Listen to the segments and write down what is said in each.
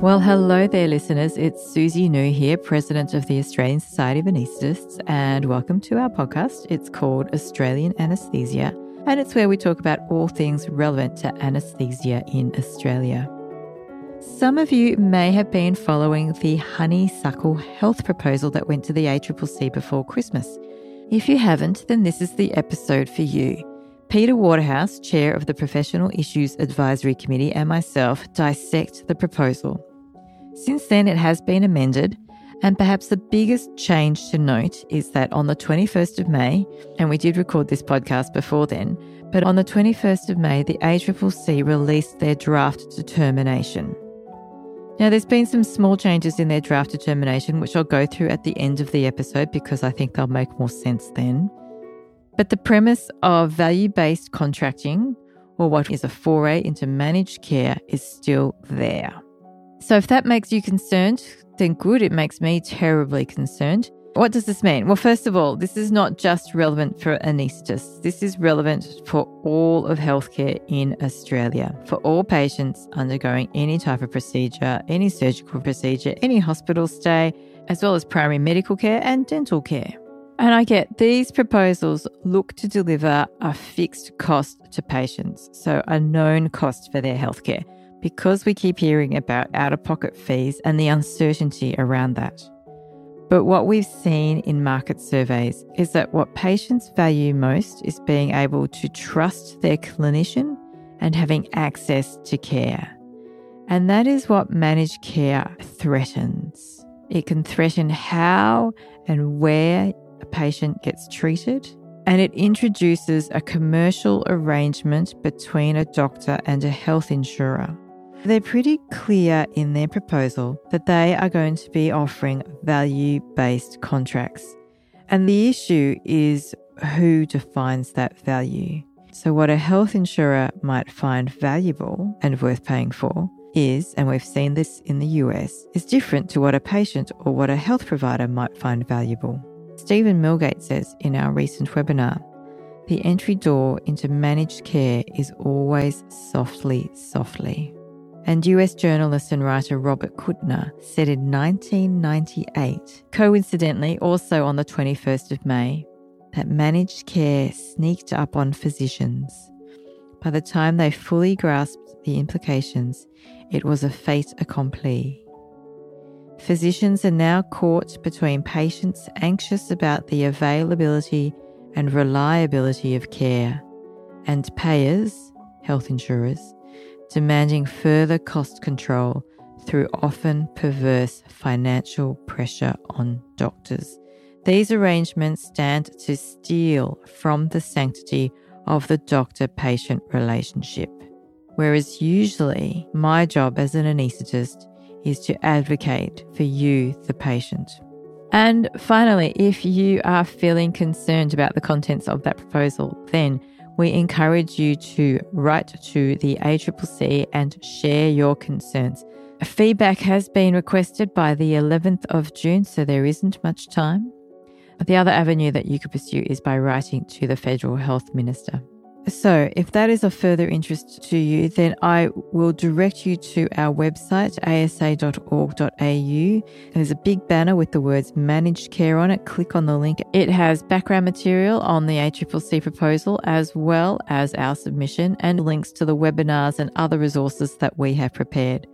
Well, hello there, listeners. It's Suzi Nou here, President of the Australian Society of Anaesthetists, and welcome to our podcast. It's called Australian Anaesthesia, and it's where we talk about all things relevant to anaesthesia in Australia. Some of you may have been following the honeysuckle health proposal that went to the ACCC before Christmas. If you haven't, then this is the episode for you. Peter Waterhouse, chair of the Professional Issues Advisory Committee, and myself dissect the proposal. Since then, it has been amended, and perhaps the biggest change to note is that on the 21st of May, and we did record this podcast before then, but on the 21st of May, the ACCC released their draft determination. Now, there's been some small changes in their draft determination, which I'll go through at the end of the episode because I think they'll make more sense then. But the premise of value based contracting, or what is a foray into managed care, is still there. So if that makes you concerned, then good. It makes me terribly concerned. What does this mean? Well, first of all, this is not just relevant for anaesthetists. This is relevant for all of healthcare in Australia, for all patients undergoing any type of procedure, any surgical procedure, any hospital stay, as well as primary medical care and dental care. And I get these proposals look to deliver a fixed cost to patients, so a known cost for their healthcare because we keep hearing about out of pocket fees and the uncertainty around that. But what we've seen in market surveys is that what patients value most is being able to trust their clinician and having access to care. And that is what managed care threatens. It can threaten how and where a patient gets treated, and it introduces a commercial arrangement between a doctor and a health insurer. They're pretty clear in their proposal that they are going to be offering value based contracts. And the issue is who defines that value. So, what a health insurer might find valuable and worth paying for is, and we've seen this in the US, is different to what a patient or what a health provider might find valuable. Stephen Milgate says in our recent webinar the entry door into managed care is always softly, softly. And US journalist and writer Robert Kuttner said in 1998, coincidentally also on the 21st of May, that managed care sneaked up on physicians. By the time they fully grasped the implications, it was a fait accompli. Physicians are now caught between patients anxious about the availability and reliability of care and payers, health insurers, demanding further cost control through often perverse financial pressure on doctors. These arrangements stand to steal from the sanctity of the doctor patient relationship. Whereas usually my job as an anaesthetist is to advocate for you, the patient. And finally, if you are feeling concerned about the contents of that proposal, then we encourage you to write to the ACCC and share your concerns. Feedback has been requested by the 11th of June, so there isn't much time. The other avenue that you could pursue is by writing to the Federal Health Minister. So, if that is of further interest to you, then I will direct you to our website, asa.org.au. There's a big banner with the words managed care on it. Click on the link. It has background material on the ACCC proposal, as well as our submission and links to the webinars and other resources that we have prepared.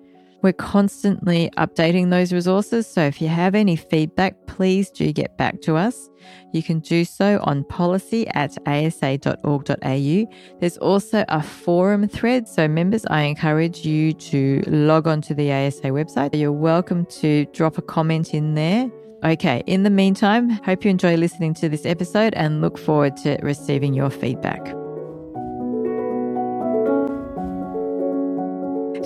We're constantly updating those resources, so if you have any feedback, please do get back to us. You can do so on policy at asa.org.au. There's also a forum thread, so members, I encourage you to log on to the ASA website. You're welcome to drop a comment in there. Okay, in the meantime, hope you enjoy listening to this episode and look forward to receiving your feedback.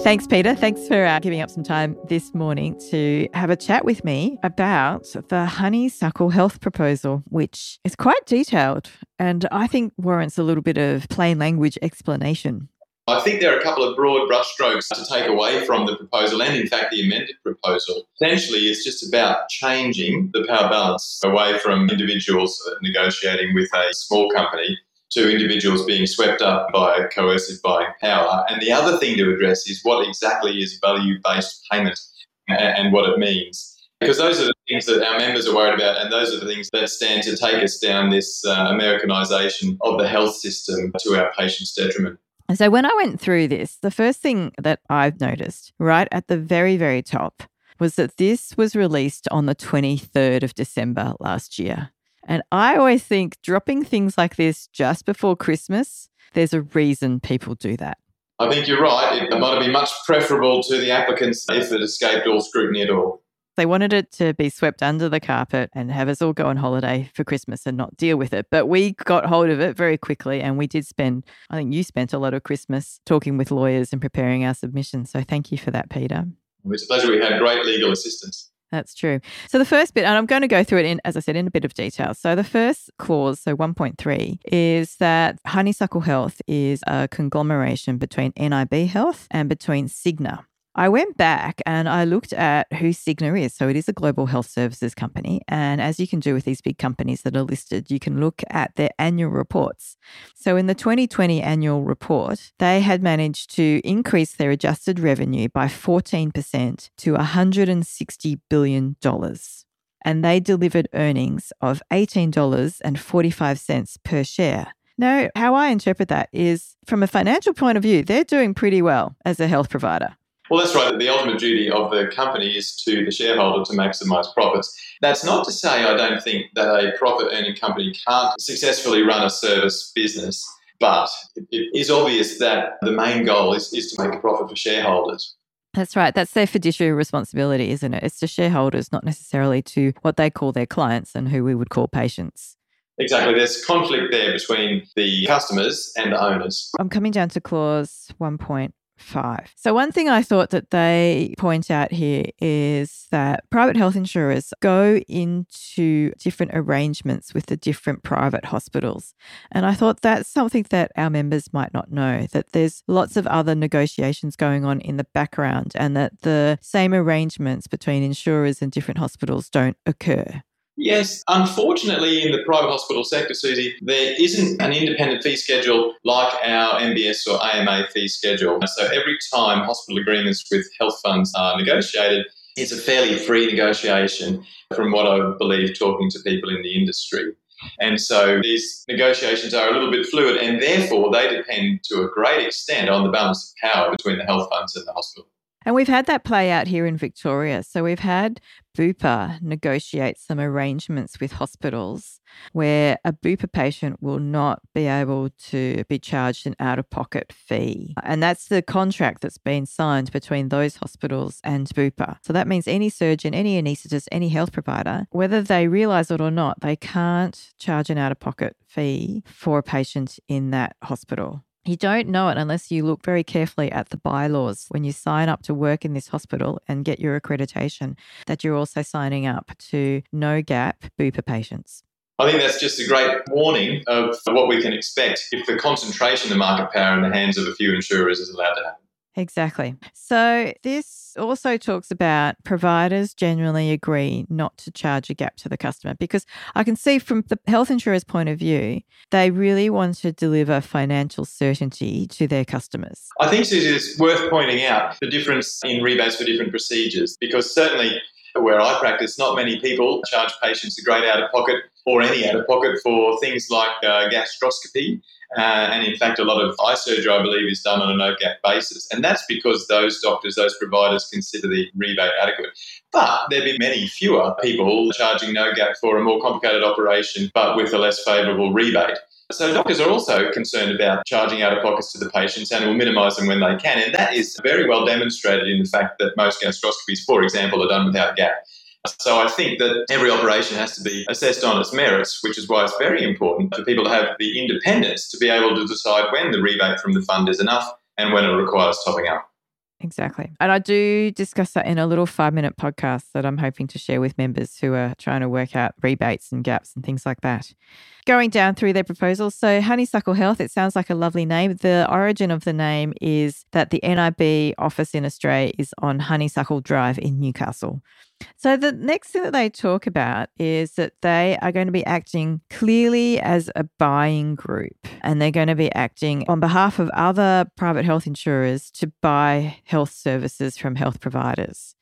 Thanks, Peter. Thanks for uh, giving up some time this morning to have a chat with me about the honeysuckle health proposal, which is quite detailed and I think warrants a little bit of plain language explanation. I think there are a couple of broad brushstrokes to take away from the proposal and, in fact, the amended proposal. Essentially, it's just about changing the power balance away from individuals negotiating with a small company to individuals being swept up by coercive buying power. And the other thing to address is what exactly is value based payment and what it means. Because those are the things that our members are worried about, and those are the things that stand to take us down this uh, Americanization of the health system to our patients' detriment. So, when I went through this, the first thing that I've noticed right at the very, very top was that this was released on the 23rd of December last year. And I always think dropping things like this just before Christmas, there's a reason people do that. I think you're right. It might have been much preferable to the applicants if it escaped all scrutiny at all. They wanted it to be swept under the carpet and have us all go on holiday for Christmas and not deal with it. But we got hold of it very quickly and we did spend, I think you spent a lot of Christmas talking with lawyers and preparing our submission. So thank you for that, Peter. It's a pleasure. We had great legal assistance. That's true. So the first bit, and I'm going to go through it in, as I said, in a bit of detail. So the first clause, so 1.3, is that Honeysuckle Health is a conglomeration between NIB Health and between Cigna. I went back and I looked at who Cigna is. So it is a global health services company. And as you can do with these big companies that are listed, you can look at their annual reports. So in the 2020 annual report, they had managed to increase their adjusted revenue by 14% to $160 billion. And they delivered earnings of $18.45 per share. Now, how I interpret that is from a financial point of view, they're doing pretty well as a health provider. Well, that's right. The ultimate duty of the company is to the shareholder to maximize profits. That's not to say I don't think that a profit earning company can't successfully run a service business, but it is obvious that the main goal is, is to make a profit for shareholders. That's right. That's their fiduciary responsibility, isn't it? It's to shareholders, not necessarily to what they call their clients and who we would call patients. Exactly. There's conflict there between the customers and the owners. I'm coming down to clause 1.1 five. So, one thing I thought that they point out here is that private health insurers go into different arrangements with the different private hospitals. And I thought that's something that our members might not know that there's lots of other negotiations going on in the background and that the same arrangements between insurers and different hospitals don't occur. Yes, unfortunately, in the private hospital sector, Suzi, there isn't an independent fee schedule like our MBS or AMA fee schedule. So every time hospital agreements with health funds are negotiated, it's a fairly free negotiation from what I believe talking to people in the industry. And so these negotiations are a little bit fluid, and therefore they depend to a great extent on the balance of power between the health funds and the hospital. And we've had that play out here in Victoria. So we've had Bupa negotiate some arrangements with hospitals where a Bupa patient will not be able to be charged an out of pocket fee. And that's the contract that's been signed between those hospitals and Bupa. So that means any surgeon, any anaesthetist, any health provider, whether they realize it or not, they can't charge an out of pocket fee for a patient in that hospital. You don't know it unless you look very carefully at the bylaws when you sign up to work in this hospital and get your accreditation, that you're also signing up to no gap Bupa patients. I think that's just a great warning of what we can expect if the concentration of market power in the hands of a few insurers is allowed to happen. Exactly. So, this also talks about providers generally agree not to charge a gap to the customer because I can see from the health insurer's point of view, they really want to deliver financial certainty to their customers. I think it is worth pointing out the difference in rebates for different procedures because certainly where I practice, not many people charge patients a great out of pocket or any out of pocket for things like uh, gastroscopy uh, and in fact, a lot of eye surgery, I believe, is done on a no gap basis. And that's because those doctors, those providers consider the rebate adequate. But there'd be many fewer people charging no gap for a more complicated operation, but with a less favourable rebate. So doctors are also concerned about charging out of pockets to the patients and will minimise them when they can. And that is very well demonstrated in the fact that most gastroscopies, for example, are done without gap. So I think that every operation has to be assessed on its merits, which is why it's very important for people to have the independence to be able to decide when the rebate from the fund is enough and when it requires topping up. Exactly. And I do discuss that in a little five minute podcast that I'm hoping to share with members who are trying to work out rebates and gaps and things like that. Going down through their proposals. So, Honeysuckle Health, it sounds like a lovely name. The origin of the name is that the NIB office in Australia is on Honeysuckle Drive in Newcastle. So, the next thing that they talk about is that they are going to be acting clearly as a buying group and they're going to be acting on behalf of other private health insurers to buy health services from health providers.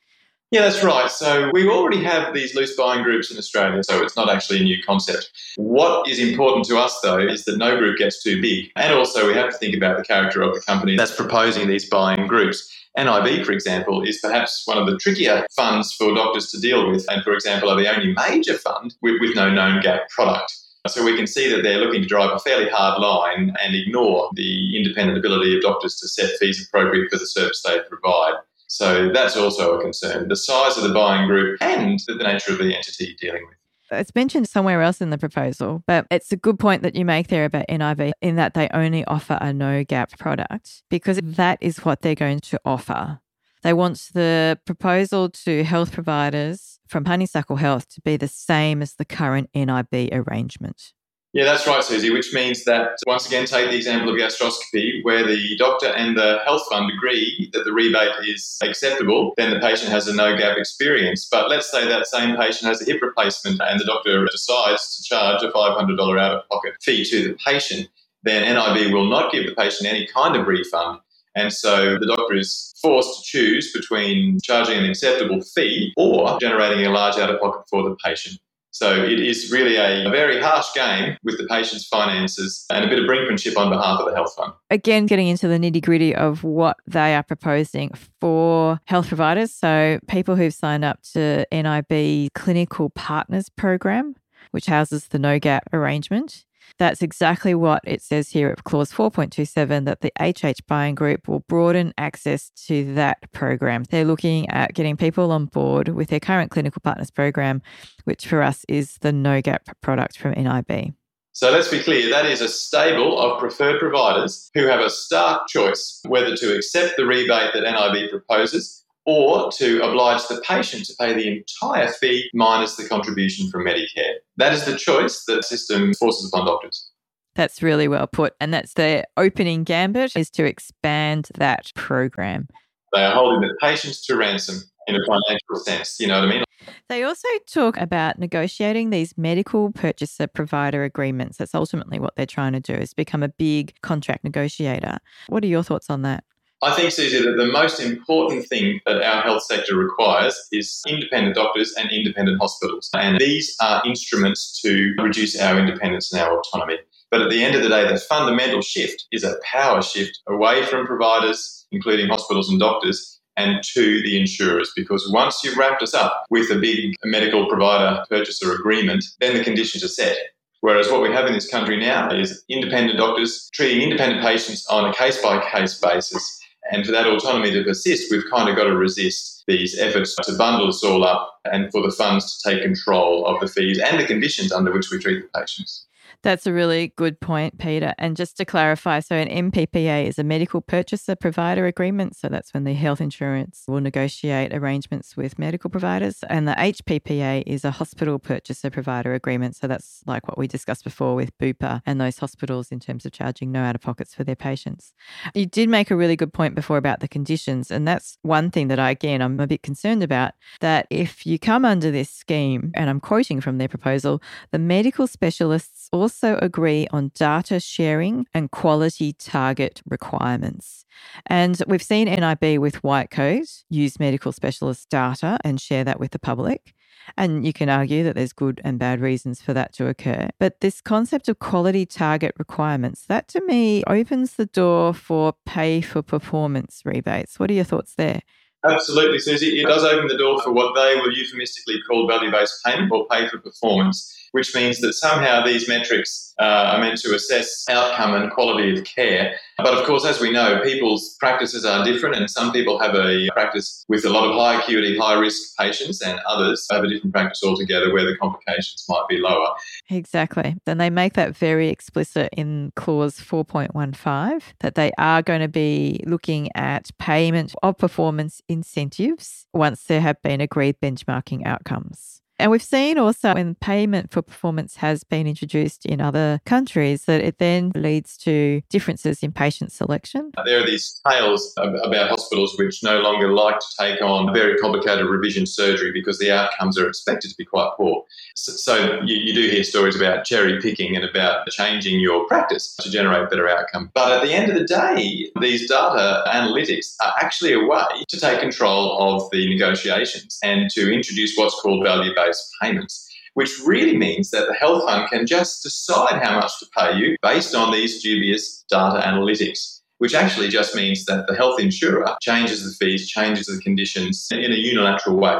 Yeah, that's right. So we already have these loose buying groups in Australia, so it's not actually a new concept. What is important to us, though, is that no group gets too big. And also, we have to think about the character of the company that's proposing these buying groups. NIB, for example, is perhaps one of the trickier funds for doctors to deal with, and for example, are the only major fund with, with no known gap product. So we can see that they're looking to drive a fairly hard line and ignore the independent ability of doctors to set fees appropriate for the service they provide. So that's also a concern. The size of the buying group and the nature of the entity dealing with. It's mentioned somewhere else in the proposal, but it's a good point that you make there about NIB in that they only offer a no gap product because that is what they're going to offer. They want the proposal to health providers from Honeysuckle Health to be the same as the current NIB arrangement. Yeah, that's right, Suzi, which means that once again, take the example of gastroscopy, where the doctor and the health fund agree that the rebate is acceptable, then the patient has a no gap experience. But let's say that same patient has a hip replacement and the doctor decides to charge a $500 out of pocket fee to the patient, then NIB will not give the patient any kind of refund. And so the doctor is forced to choose between charging an acceptable fee or generating a large out of pocket for the patient. So it is really a very harsh game with the patient's finances and a bit of brinkmanship on behalf of the health fund. Again, getting into the nitty gritty of what they are proposing for health providers. So people who've signed up to NIB Clinical Partners Program, which houses the no gap arrangement. That's exactly what it says here at clause 4.27 that the HH buying group will broaden access to that program. They're looking at getting people on board with their current clinical partners program, which for us is the no gap product from NIB. So let's be clear that is a stable of preferred providers who have a stark choice whether to accept the rebate that NIB proposes or to oblige the patient to pay the entire fee minus the contribution from Medicare. That is the choice that the system forces upon doctors. That's really well put. And that's the opening gambit is to expand that program. They are holding the patients to ransom in a financial sense. You know what I mean? They also talk about negotiating these medical purchaser provider agreements. That's ultimately what they're trying to do is become a big contract negotiator. What are your thoughts on that? I think, Suzi, that the most important thing that our health sector requires is independent doctors and independent hospitals. And these are instruments to reduce our independence and our autonomy. But at the end of the day, the fundamental shift is a power shift away from providers, including hospitals and doctors, and to the insurers. Because once you've wrapped us up with a big medical provider purchaser agreement, then the conditions are set. Whereas what we have in this country now is independent doctors treating independent patients on a case by case basis and for that autonomy to persist, we've kind of got to resist these efforts to bundle us all up and for the funds to take control of the fees and the conditions under which we treat the patients. That's a really good point, Peter. And just to clarify, so an MPPA is a medical purchaser provider agreement. So that's when the health insurance will negotiate arrangements with medical providers. And the HPPA is a hospital purchaser provider agreement. So that's like what we discussed before with Bupa and those hospitals in terms of charging no out of pockets for their patients. You did make a really good point before about the conditions. And that's one thing that I, again, I'm a bit concerned about that if you come under this scheme, and I'm quoting from their proposal, the medical specialists also agree on data sharing and quality target requirements. And we've seen NIB with White Coat use medical specialist data and share that with the public. And you can argue that there's good and bad reasons for that to occur. But this concept of quality target requirements, that to me opens the door for pay for performance rebates. What are your thoughts there? Absolutely, Suzi. It does open the door for what they will euphemistically call value based payment or pay for performance which means that somehow these metrics uh, are meant to assess outcome and quality of care. But of course, as we know, people's practices are different, and some people have a practice with a lot of high acuity, high risk patients, and others have a different practice altogether where the complications might be lower. Exactly. Then they make that very explicit in clause 4.15 that they are going to be looking at payment of performance incentives once there have been agreed benchmarking outcomes. And we've seen also when payment for performance has been introduced in other countries that it then leads to differences in patient selection. There are these tales about hospitals which no longer like to take on very complicated revision surgery because the outcomes are expected to be quite poor. So, you, you, do hear stories about cherry picking and about changing your practice to generate better outcome. But at the end of the day, these data analytics are actually a way to take control of the negotiations and to introduce what's called value based payments which really means that the health fund can just decide how much to pay you based on these dubious data analytics, which actually just means that the health insurer changes the fees, changes the conditions in a unilateral way.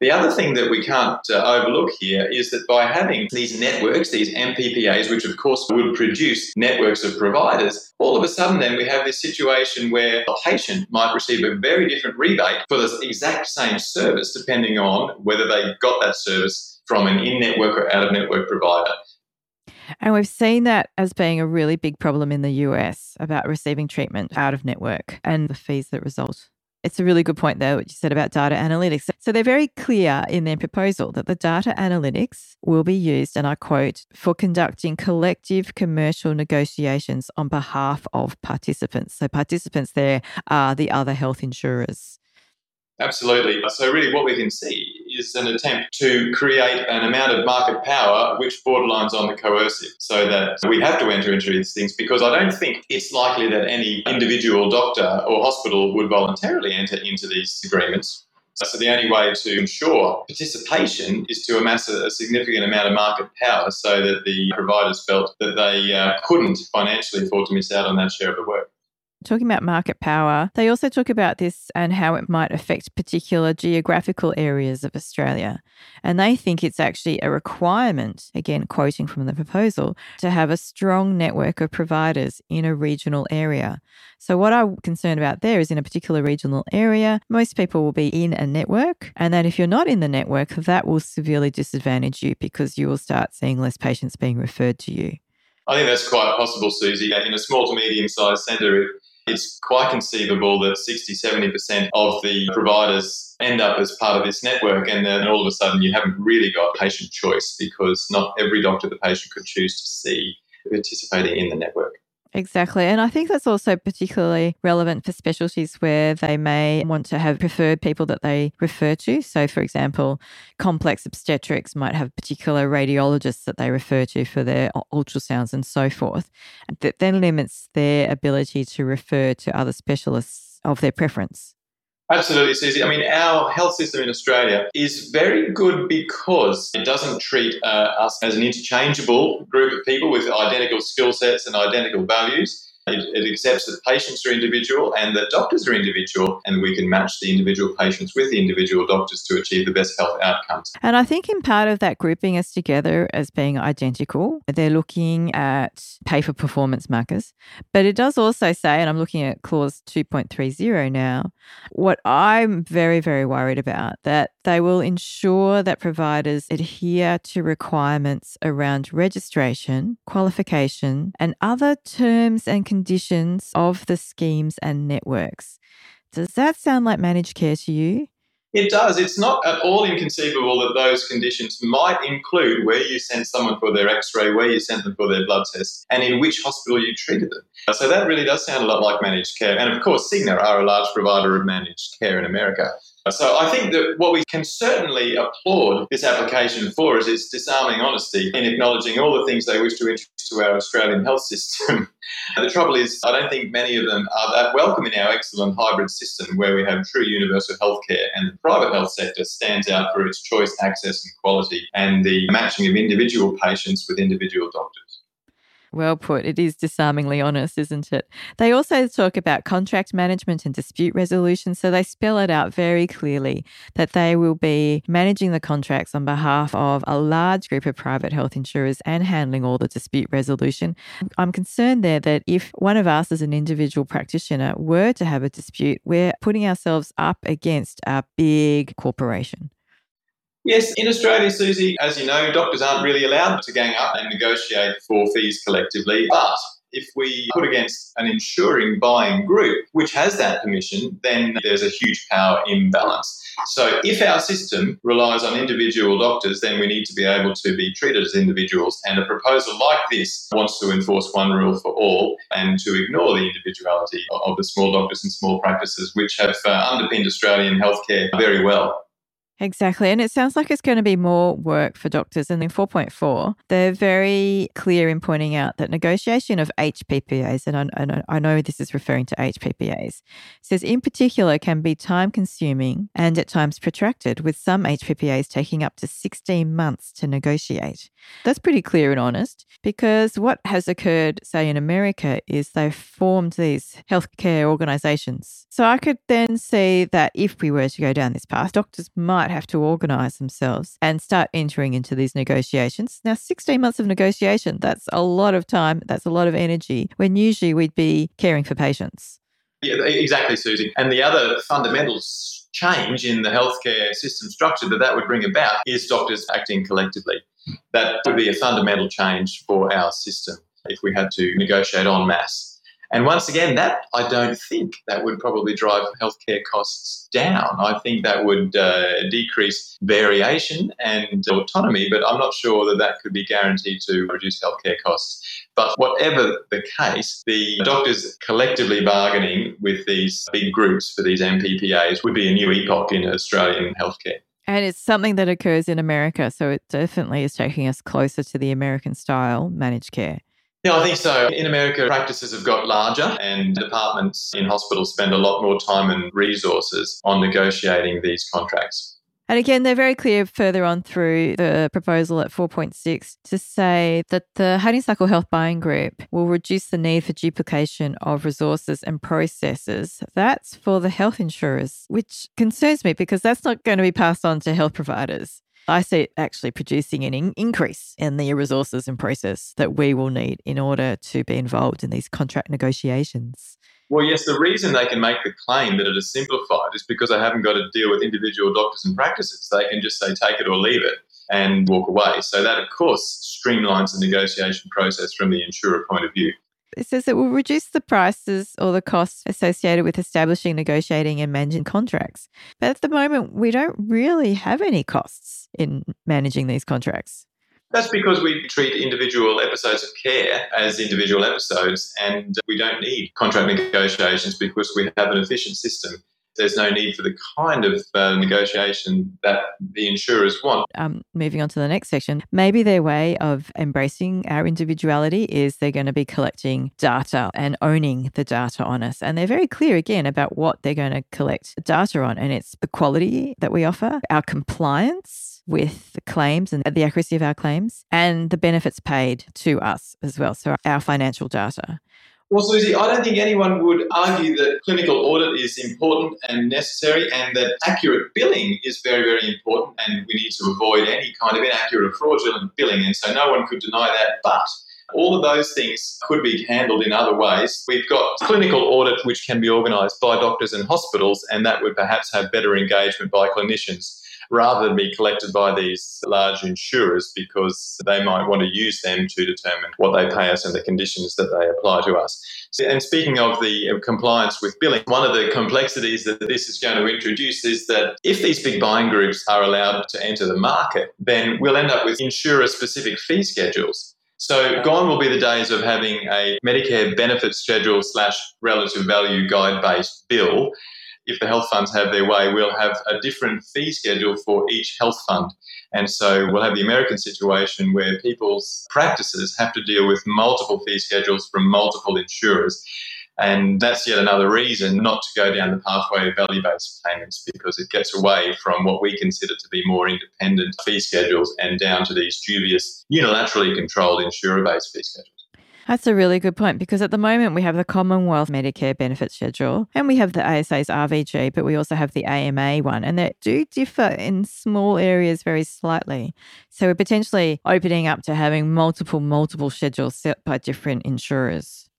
The other thing that we can't uh, overlook here is that by having these networks, these MPPAs, which of course would produce networks of providers, all of a sudden then we have this situation where a patient might receive a very different rebate for the exact same service, depending on whether they got that service from an in network or out of network provider. And we've seen that as being a really big problem in the US about receiving treatment out of network and the fees that result. It's a really good point, though, what you said about data analytics. So they're very clear in their proposal that the data analytics will be used, and I quote, for conducting collective commercial negotiations on behalf of participants. So participants there are the other health insurers. Absolutely. So, really, what we can see is an attempt to create an amount of market power which borderlines on the coercive, so that we have to enter into these things because I don't think it's likely that any individual doctor or hospital would voluntarily enter into these agreements. So, the only way to ensure participation is to amass a, significant amount of market power so that the providers felt that they uh, couldn't financially afford to miss out on that share of the work. Talking about market power, they also talk about this and how it might affect particular geographical areas of Australia. And they think it's actually a requirement, again, quoting from the proposal, to have a strong network of providers in a regional area. So, what I'm concerned about there is in a particular regional area, most people will be in a network. And that if you're not in the network, that will severely disadvantage you because you will start seeing less patients being referred to you. I think that's quite possible, Suzi. In a small to medium sized centre, it's quite conceivable that 60, 70% of the providers end up as part of this network, and then all of a sudden you haven't really got patient choice because not every doctor the patient could choose to see participating in the network. Exactly. And I think that's also particularly relevant for specialties where they may want to have preferred people that they refer to. So, for example, complex obstetrics might have particular radiologists that they refer to for their ultrasounds and so forth. That then limits their ability to refer to other specialists of their preference. Absolutely, Suzi. I mean, our health system in Australia is very good because it doesn't treat uh, us as an interchangeable group of people with identical skill sets and identical values. It, it, accepts that patients are individual and that doctors are individual, and we can match the individual patients with the individual doctors to achieve the best health outcomes. And I think in part of that grouping us together as being identical, they're looking at pay for performance markers. But it does also say, and I'm looking at clause 2.30 now, what I'm very, very worried about that they will ensure that providers adhere to requirements around registration, qualification, and other terms and conditions of the schemes and networks. Does that sound like managed care to you? It does. It's not at all inconceivable that those conditions might include where you sent someone for their x ray, where you sent them for their blood test, and in which hospital you treated them. So that really does sound a lot like managed care. And of course, Cigna are a large provider of managed care in America. So I think that what we can certainly applaud this application for is its disarming honesty in acknowledging all the things they wish to introduce to our Australian health system. the trouble is, I don't think many of them are that welcome in our excellent hybrid system where we have true universal healthcare and the private health sector stands out for its choice, access and quality and the matching of individual patients with individual doctors. Well put. It is disarmingly honest, isn't it? They also talk about contract management and dispute resolution. So they spell it out very clearly that they will be managing the contracts on behalf of a large group of private health insurers and handling all the dispute resolution. I'm concerned there that if one of us as an individual practitioner were to have a dispute, we're putting ourselves up against a big corporation. Yes, in Australia, Suzi, as you know, doctors aren't really allowed to gang up and negotiate for fees collectively. But If we put against an insuring buying group, which has that permission, then there's a huge power imbalance. So if our system relies on individual doctors, then we need to be able to be treated as individuals. And a proposal like this wants to enforce one rule for all and to ignore the individuality of the small doctors and small practices, which have uh, underpinned Australian healthcare very well. Exactly. And it sounds like it's going to be more work for doctors. And in 4.4, they're very clear in pointing out that negotiation of HPPAs, and I, I know this is referring to HPPAs, says in particular can be time consuming and at times protracted, with some HPPAs taking up to 16 months to negotiate. That's pretty clear and honest because what has occurred, say, in America is they've formed these healthcare organizations. So I could then see that if we were to go down this path, doctors might have to organize themselves and start entering into these negotiations. Now, 16 months of negotiation, that's a lot of time, that's a lot of energy when usually we'd be caring for patients. Yeah, exactly, Suzi. And the other fundamentals change in the healthcare system structure that that would bring about is doctors acting collectively. That would be a fundamental change for our system if we had to negotiate en masse. And once again, that I don't think that would probably drive healthcare costs down. I think that would uh, decrease variation and autonomy, but I'm not sure that that could be guaranteed to reduce healthcare costs. But whatever the case, the doctors collectively bargaining with these big groups for these MPPAs would be a new epoch in Australian healthcare. And it's something that occurs in America. So it definitely is taking us closer to the American style managed care. Yeah, I think so. In America, practices have got larger, and departments in hospitals spend a lot more time and resources on negotiating these contracts. And again, they're very clear further on through the proposal at 4.6 to say that the Honeysuckle Health Buying Group will reduce the need for duplication of resources and processes. That's for the health insurers, which concerns me because that's not going to be passed on to health providers. I see it actually producing an in- increase in the resources and process that we will need in order to be involved in these contract negotiations. Well, yes, the reason they can make the claim that it is simplified is because they haven't got to deal with individual doctors and practices. They can just say, take it or leave it and walk away. So that, of course, streamlines the negotiation process from the insurer point of view. It says it will reduce the prices or the costs associated with establishing, negotiating, and managing contracts. But at the moment, we don't really have any costs in managing these contracts. That's because we treat individual episodes of care as individual episodes, and we don't need contract negotiations because we have an efficient system there's no need for the kind of uh, negotiation that the insurers want. Um, moving on to the next section, maybe their way of embracing our individuality is they're going to be collecting data and owning the data on us. And they're very clear again about what they're going to collect data on. And it's the quality that we offer, our compliance with the claims and the accuracy of our claims, and the benefits paid to us as well. So our financial data. Well, Suzi, I don't think anyone would argue that clinical audit is important and necessary and that accurate billing is very, very important and we need to avoid any kind of inaccurate or fraudulent billing. And so no one could deny that. But all of those things could be handled in other ways. We've got clinical audit, which can be organised by doctors and hospitals, and that would perhaps have better engagement by clinicians rather than be collected by these large insurers because they might want to use them to determine what they pay us and the conditions that they apply to us. And speaking of the compliance with billing, one of the complexities that this is going to introduce is that if these big buying groups are allowed to enter the market, then we'll end up with insurer specific fee schedules. So gone will be the days of having a Medicare benefit schedule slash relative value guide based bill if the health funds have their way, we'll have a different fee schedule for each health fund. And so we'll have the American situation where people's practices have to deal with multiple fee schedules from multiple insurers. And that's yet another reason not to go down the pathway of value based payments because it gets away from what we consider to be more independent fee schedules and down to these dubious, unilaterally controlled insurer based fee schedules. That's a really good point because at the moment we have the Commonwealth Medicare benefit schedule and we have the ASA's RVG, but we also have the AMA one, and they do differ in small areas very slightly. So we're potentially opening up to having multiple, multiple schedules set by different insurers.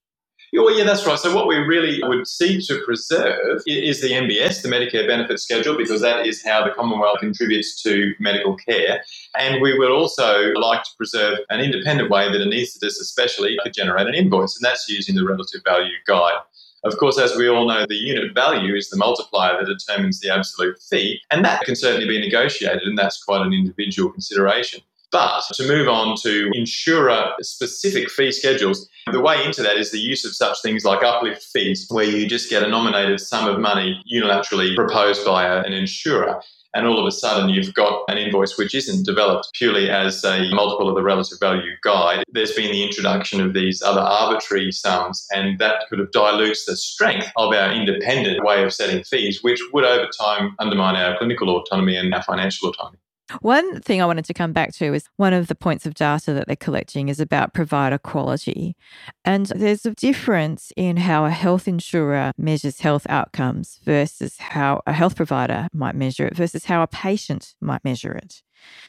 Well, yeah, that's right. So, what we really would seek to preserve is the MBS, the Medicare Benefit Schedule, because that is how the Commonwealth contributes to medical care. And we would also like to preserve an independent way that anaesthetists, especially, could generate an invoice, and that's using the relative value guide. Of course, as we all know, the unit value is the multiplier that determines the absolute fee, and that can certainly be negotiated, and that's quite an individual consideration. But to move on to insurer specific fee schedules, the way into that is the use of such things like uplift fees, where you just get a nominated sum of money unilaterally proposed by an insurer. And all of a sudden, you've got an invoice which isn't developed purely as a multiple of the relative value guide. There's been the introduction of these other arbitrary sums, and that could have dilutes the strength of our independent way of setting fees, which would over time undermine our clinical autonomy and our financial autonomy. One thing I wanted to come back to is one of the points of data that they're collecting is about provider quality. And there's a difference in how a health insurer measures health outcomes versus how a health provider might measure it versus how a patient might measure it.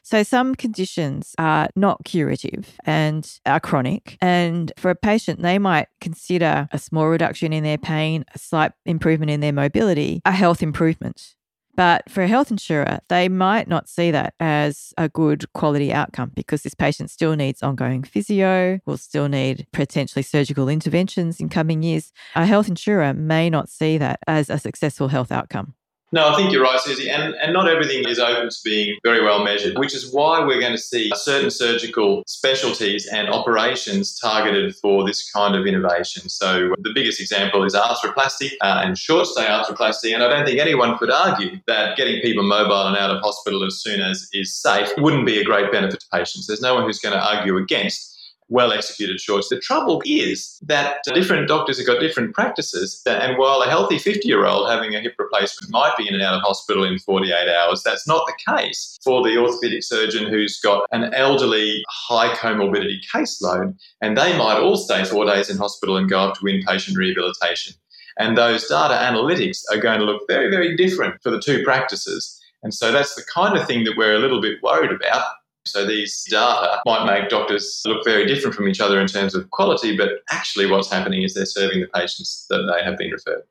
So, some conditions are not curative and are chronic. And for a patient, they might consider a small reduction in their pain, a slight improvement in their mobility, a health improvement. But for a health insurer, they might not see that as a good quality outcome because this patient still needs ongoing physio, will still need potentially surgical interventions in coming years. A health insurer may not see that as a successful health outcome. No, I think you're right, Suzi. And, and not everything is open to being very well measured, which is why we're going to see certain surgical specialties and operations targeted for this kind of innovation. So the biggest example is arthroplasty uh, and short stay arthroplasty. And I don't think anyone could argue that getting people mobile and out of hospital as soon as is safe wouldn't be a great benefit to patients. There's no one who's going to argue against well executed shorts. The trouble is that different doctors have got different practices. And while a healthy 50 year old having a hip replacement might be in and out of hospital in 48 hours, that's not the case for the orthopedic surgeon who's got an elderly, high comorbidity caseload. And they might all stay four days in hospital and go up to inpatient rehabilitation. And those data analytics are going to look very, very different for the two practices. And so that's the kind of thing that we're a little bit worried about. So these data might make doctors look very different from each other in terms of quality, but actually what's happening is they're serving the patients that they have been referred.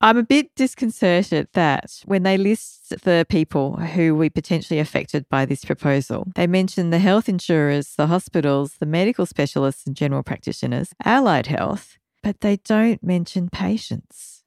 I'm a bit disconcerted that when they list the people who be potentially affected by this proposal, they mention the health insurers, the hospitals, the medical specialists and general practitioners, allied health, but they don't mention patients.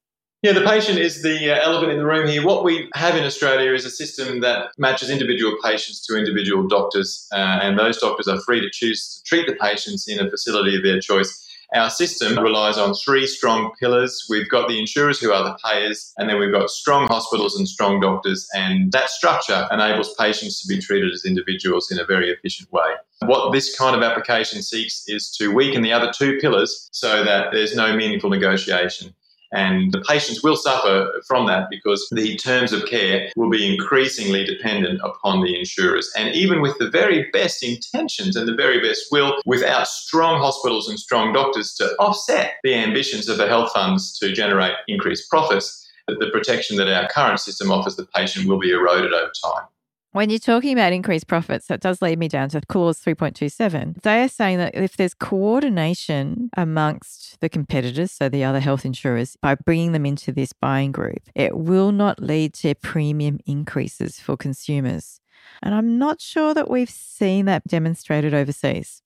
Yeah, the patient is the uh, elephant in the room here. What we have in Australia is a system that matches individual patients to individual doctors, uh, and those doctors are free to choose to treat the patients in a facility of their choice. Our system relies on three strong pillars. We've got the insurers who are the payers, and then we've got strong hospitals and strong doctors, and that structure enables patients to be treated as individuals in a very efficient way. What this kind of application seeks is to weaken the other two pillars so that there's no meaningful negotiation. And the patients will suffer from that because the terms of care will be increasingly dependent upon the insurers. And even with the very best intentions and the very best will, without strong hospitals and strong doctors to offset the ambitions of the health funds to generate increased profits, the protection that our current system offers the patient will be eroded over time. When you're talking about increased profits, that does lead me down to clause 3.27. They are saying that if there's coordination amongst the competitors, so the other health insurers, by bringing them into this buying group, it will not lead to premium increases for consumers. And I'm not sure that we've seen that demonstrated overseas.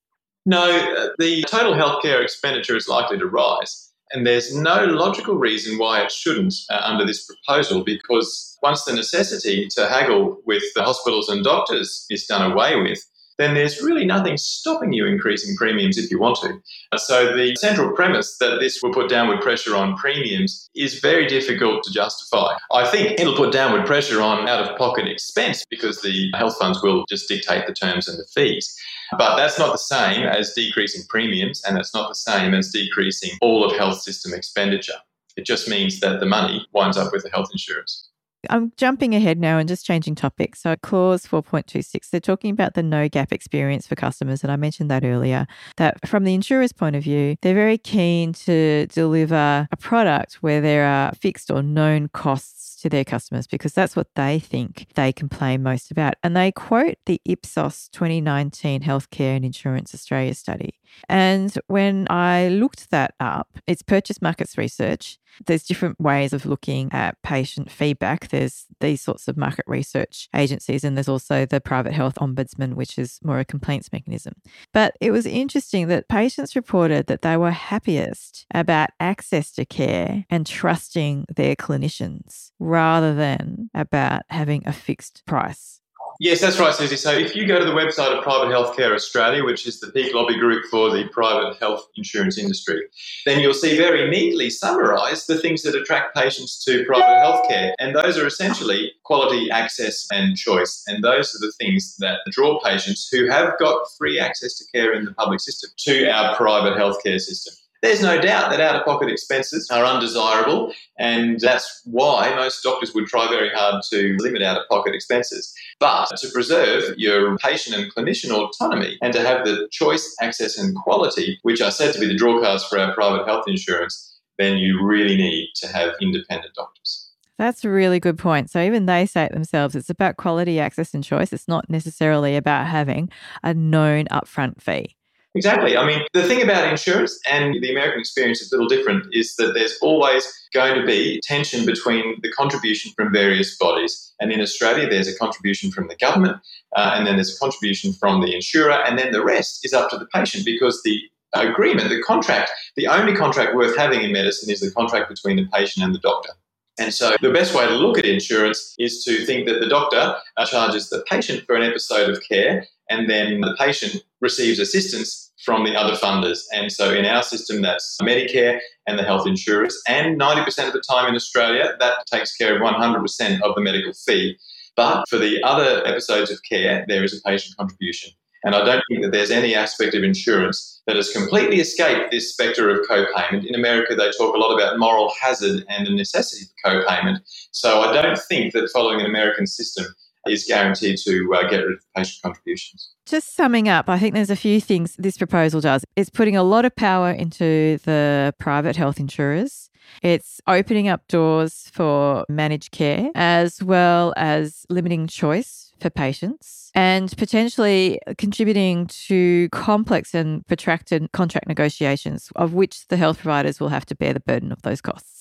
No, uh, the total healthcare expenditure is likely to rise. And there's no logical reason why it shouldn't uh, under this proposal because once the necessity to haggle with the hospitals and doctors is done away with, then there's really nothing stopping you increasing premiums if you want to. So, the central premise that this will put downward pressure on premiums is very difficult to justify. I think it'll put downward pressure on out of pocket expense because the health funds will just dictate the terms and the fees. But that's not the same as decreasing premiums, and that's not the same as decreasing all of health system expenditure. It just means that the money winds up with the health insurers. I'm jumping ahead now and just changing topics. So, clause 4.26, they're talking about the no gap experience for customers. And I mentioned that earlier, that from the insurer's point of view, they're very keen to deliver a product where there are fixed or known costs to their customers because that's what they think they complain most about. And they quote the Ipsos 2019 Healthcare and Insurance Australia study. And when I looked that up, it's purchase markets research. There's different ways of looking at patient feedback. There's these sorts of market research agencies, and there's also the private health ombudsman, which is more a complaints mechanism. But it was interesting that patients reported that they were happiest about access to care and trusting their clinicians rather than about having a fixed price. Yes, that's right, Suzi. So if you go to the website of Private Healthcare Australia, which is the peak lobby group for the private health insurance industry, then you'll see very neatly summarised the things that attract patients to private healthcare. And those are essentially quality, access, and choice. And those are the things that draw patients who have got free access to care in the public system to our private healthcare system. There's no doubt that out of pocket expenses are undesirable, and that's why most doctors would try very hard to limit out of pocket expenses. But to preserve your patient and clinician autonomy and to have the choice, access, and quality, which are said to be the drawcards for our private health insurance, then you really need to have independent doctors. That's a really good point. So even they say it themselves, it's about quality, access, and choice. It's not necessarily about having a known upfront fee. Exactly. I mean, the thing about insurance and the American experience is a little different is that there's always going to be tension between the contribution from various bodies. And in Australia, there's a contribution from the government, uh, and then there's a contribution from the insurer, and then the rest is up to the patient because the agreement, the contract, the only contract worth having in medicine is the contract between the patient and the doctor. And so the best way to look at insurance is to think that the doctor uh, charges the patient for an episode of care, and then the patient receives assistance from the other funders. And so in our system, that's Medicare and the health insurers. And 90% of the time in Australia, that takes care of 100% of the medical fee. But for the other episodes of care, there is a patient contribution. And I don't think that there's any aspect of insurance that has completely escaped this spectre of co-payment. In America, they talk a lot about moral hazard and the necessity for co-payment. So I don't think that following an American system is guaranteed to uh, get rid of patient contributions. Just summing up, I think there's a few things this proposal does. It's putting a lot of power into the private health insurers. It's opening up doors for managed care as well as limiting choice for patients and potentially contributing to complex and protracted contract negotiations, of which the health providers will have to bear the burden of those costs.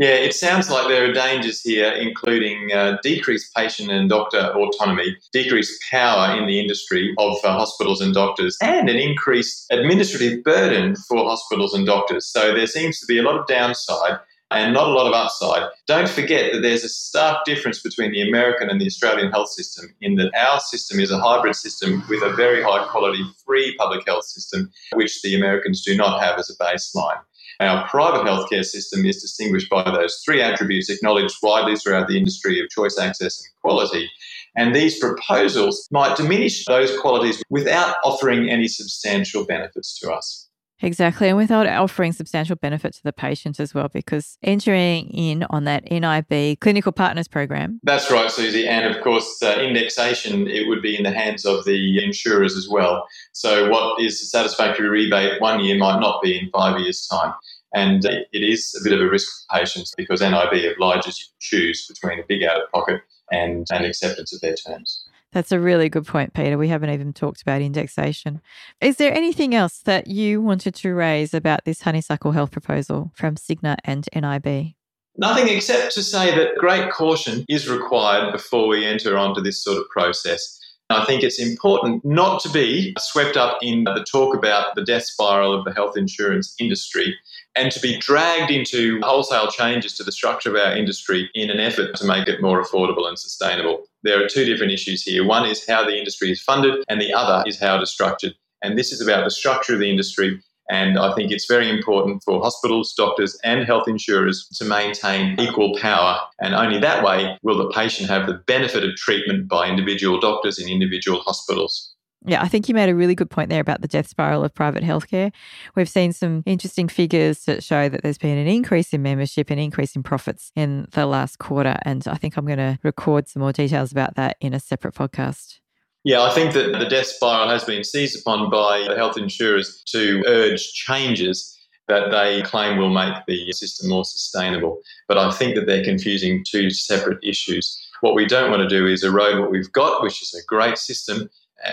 Yeah, it sounds like there are dangers here, including uh, decreased patient and doctor autonomy, decreased power in the industry of uh, hospitals and doctors, and an increased administrative burden for hospitals and doctors. So there seems to be a lot of downside and not a lot of upside. Don't forget that there's a stark difference between the American and the Australian health system in that our system is a hybrid system with a very high quality free public health system, which the Americans do not have as a baseline. Our private healthcare system is distinguished by those three attributes acknowledged widely throughout the industry of choice, access, and quality. And these proposals might diminish those qualities without offering any substantial benefits to us. Exactly. And without offering substantial benefit to the patient as well, because entering in on that NIB clinical partners program. That's right, Suzi. And of course, uh, indexation, it would be in the hands of the insurers as well. So, what is a satisfactory rebate one year might not be in five years' time. And uh, it is a bit of a risk for patients because NIB obliges you to choose between a big out of pocket and an acceptance of their terms. That's a really good point, Peter. We haven't even talked about indexation. Is there anything else that you wanted to raise about this honeysuckle health proposal from Cigna and NIB? Nothing except to say that great caution is required before we enter onto this sort of process. I think it's important not to be swept up in the talk about the death spiral of the health insurance industry and to be dragged into wholesale changes to the structure of our industry in an effort to make it more affordable and sustainable. There are two different issues here. One is how the industry is funded, and the other is how it is structured. And this is about the structure of the industry. And I think it's very important for hospitals, doctors, and health insurers to maintain equal power. And only that way will the patient have the benefit of treatment by individual doctors in individual hospitals. Yeah, I think you made a really good point there about the death spiral of private healthcare. We've seen some interesting figures that show that there's been an increase in membership, an increase in profits in the last quarter. And I think I'm going to record some more details about that in a separate podcast. Yeah, I think that the death spiral has been seized upon by the health insurers to urge changes that they claim will make the system more sustainable. But I think that they're confusing two separate issues. What we don't want to do is erode what we've got, which is a great system.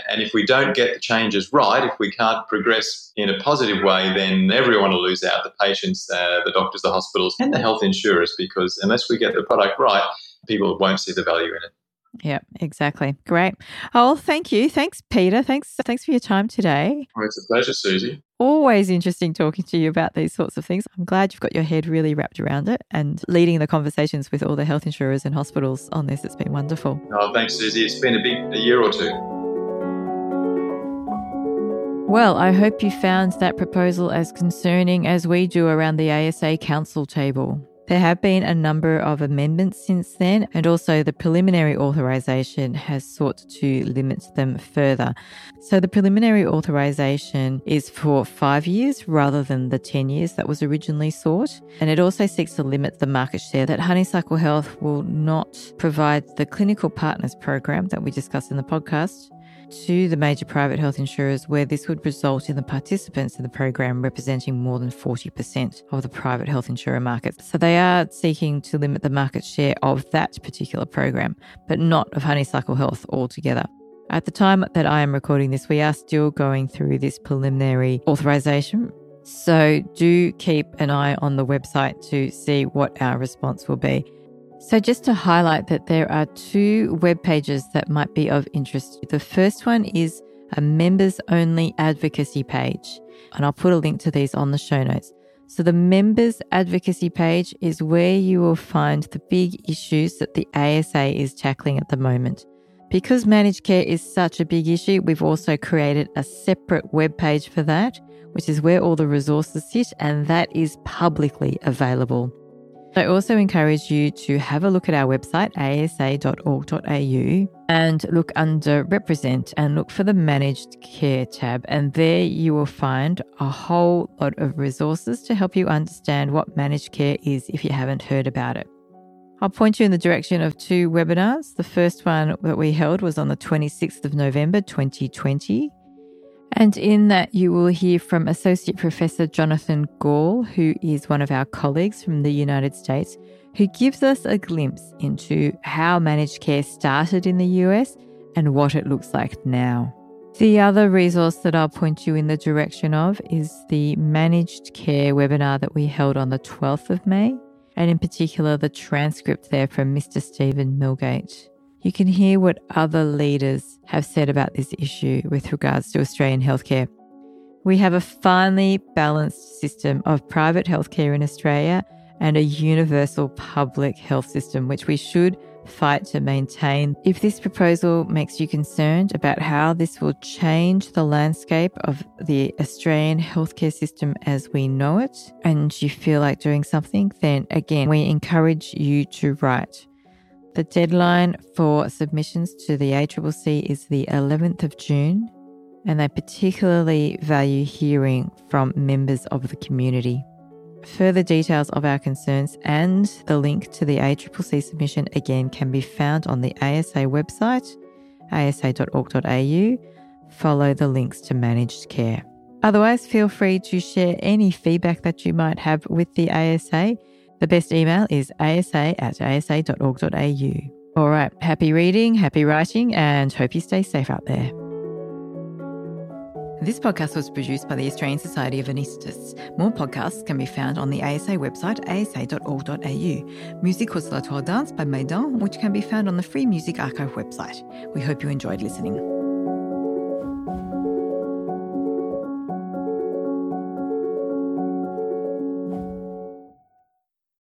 And if we don't get the changes right, if we can't progress in a positive way, then everyone will lose out the patients, uh, the doctors, the hospitals, and the health insurers, because unless we get the product right, people won't see the value in it. Yeah, exactly. Great. Oh, thank you. Thanks, Peter. Thanks. Thanks for your time today. Oh, it's a pleasure, Suzi. Always interesting talking to you about these sorts of things. I'm glad you've got your head really wrapped around it and leading the conversations with all the health insurers and hospitals on this. It's been wonderful. Oh, thanks, Suzi. It's been a big a year or two. Well, I hope you found that proposal as concerning as we do around the ASA Council table. There have been a number of amendments since then, and also the preliminary authorisation has sought to limit them further. So, the preliminary authorisation is for five years rather than the 10 years that was originally sought. And it also seeks to limit the market share that Honeysuckle Health will not provide the clinical partners program that we discussed in the podcast to the major private health insurers, where this would result in the participants in the program representing more than 40% of the private health insurer market. So they are seeking to limit the market share of that particular program, but not of Honeysuckle Health altogether. At the time that I am recording this, we are still going through this preliminary authorization. So do keep an eye on the website to see what our response will be. So, just to highlight that there are two web pages that might be of interest. The first one is a members only advocacy page, and I'll put a link to these on the show notes. So, the members advocacy page is where you will find the big issues that the ASA is tackling at the moment. Because managed care is such a big issue, we've also created a separate web page for that, which is where all the resources sit, and that is publicly available. I also encourage you to have a look at our website, asa.org.au, and look under Represent and look for the Managed Care tab. And there you will find a whole lot of resources to help you understand what managed care is if you haven't heard about it. I'll point you in the direction of two webinars. The first one that we held was on the 26th of November 2020. And in that, you will hear from Associate Professor Jonathan Gall, who is one of our colleagues from the United States, who gives us a glimpse into how managed care started in the US and what it looks like now. The other resource that I'll point you in the direction of is the managed care webinar that we held on the 12th of May, and in particular, the transcript there from Mr. Stephen Milgate you can hear what other leaders have said about this issue with regards to Australian healthcare. We have a finely balanced system of private healthcare in Australia and a universal public health system, which we should fight to maintain. If this proposal makes you concerned about how this will change the landscape of the Australian healthcare system as we know it, and you feel like doing something, then again, we encourage you to write. The deadline for submissions to the ACCC is the 11th of June, and they particularly value hearing from members of the community. Further details of our concerns and the link to the ACCC submission again can be found on the ASA website, asa.org.au. Follow the links to managed care. Otherwise, feel free to share any feedback that you might have with the ASA the best email is asa at asa.org.au. All right, happy reading, happy writing, and hope you stay safe out there. This podcast was produced by the Australian Society of Anaesthetists. More podcasts can be found on the ASA website, asa.org.au. Music was La Toile Dance by Maidan, which can be found on the Free Music Archive website. We hope you enjoyed listening.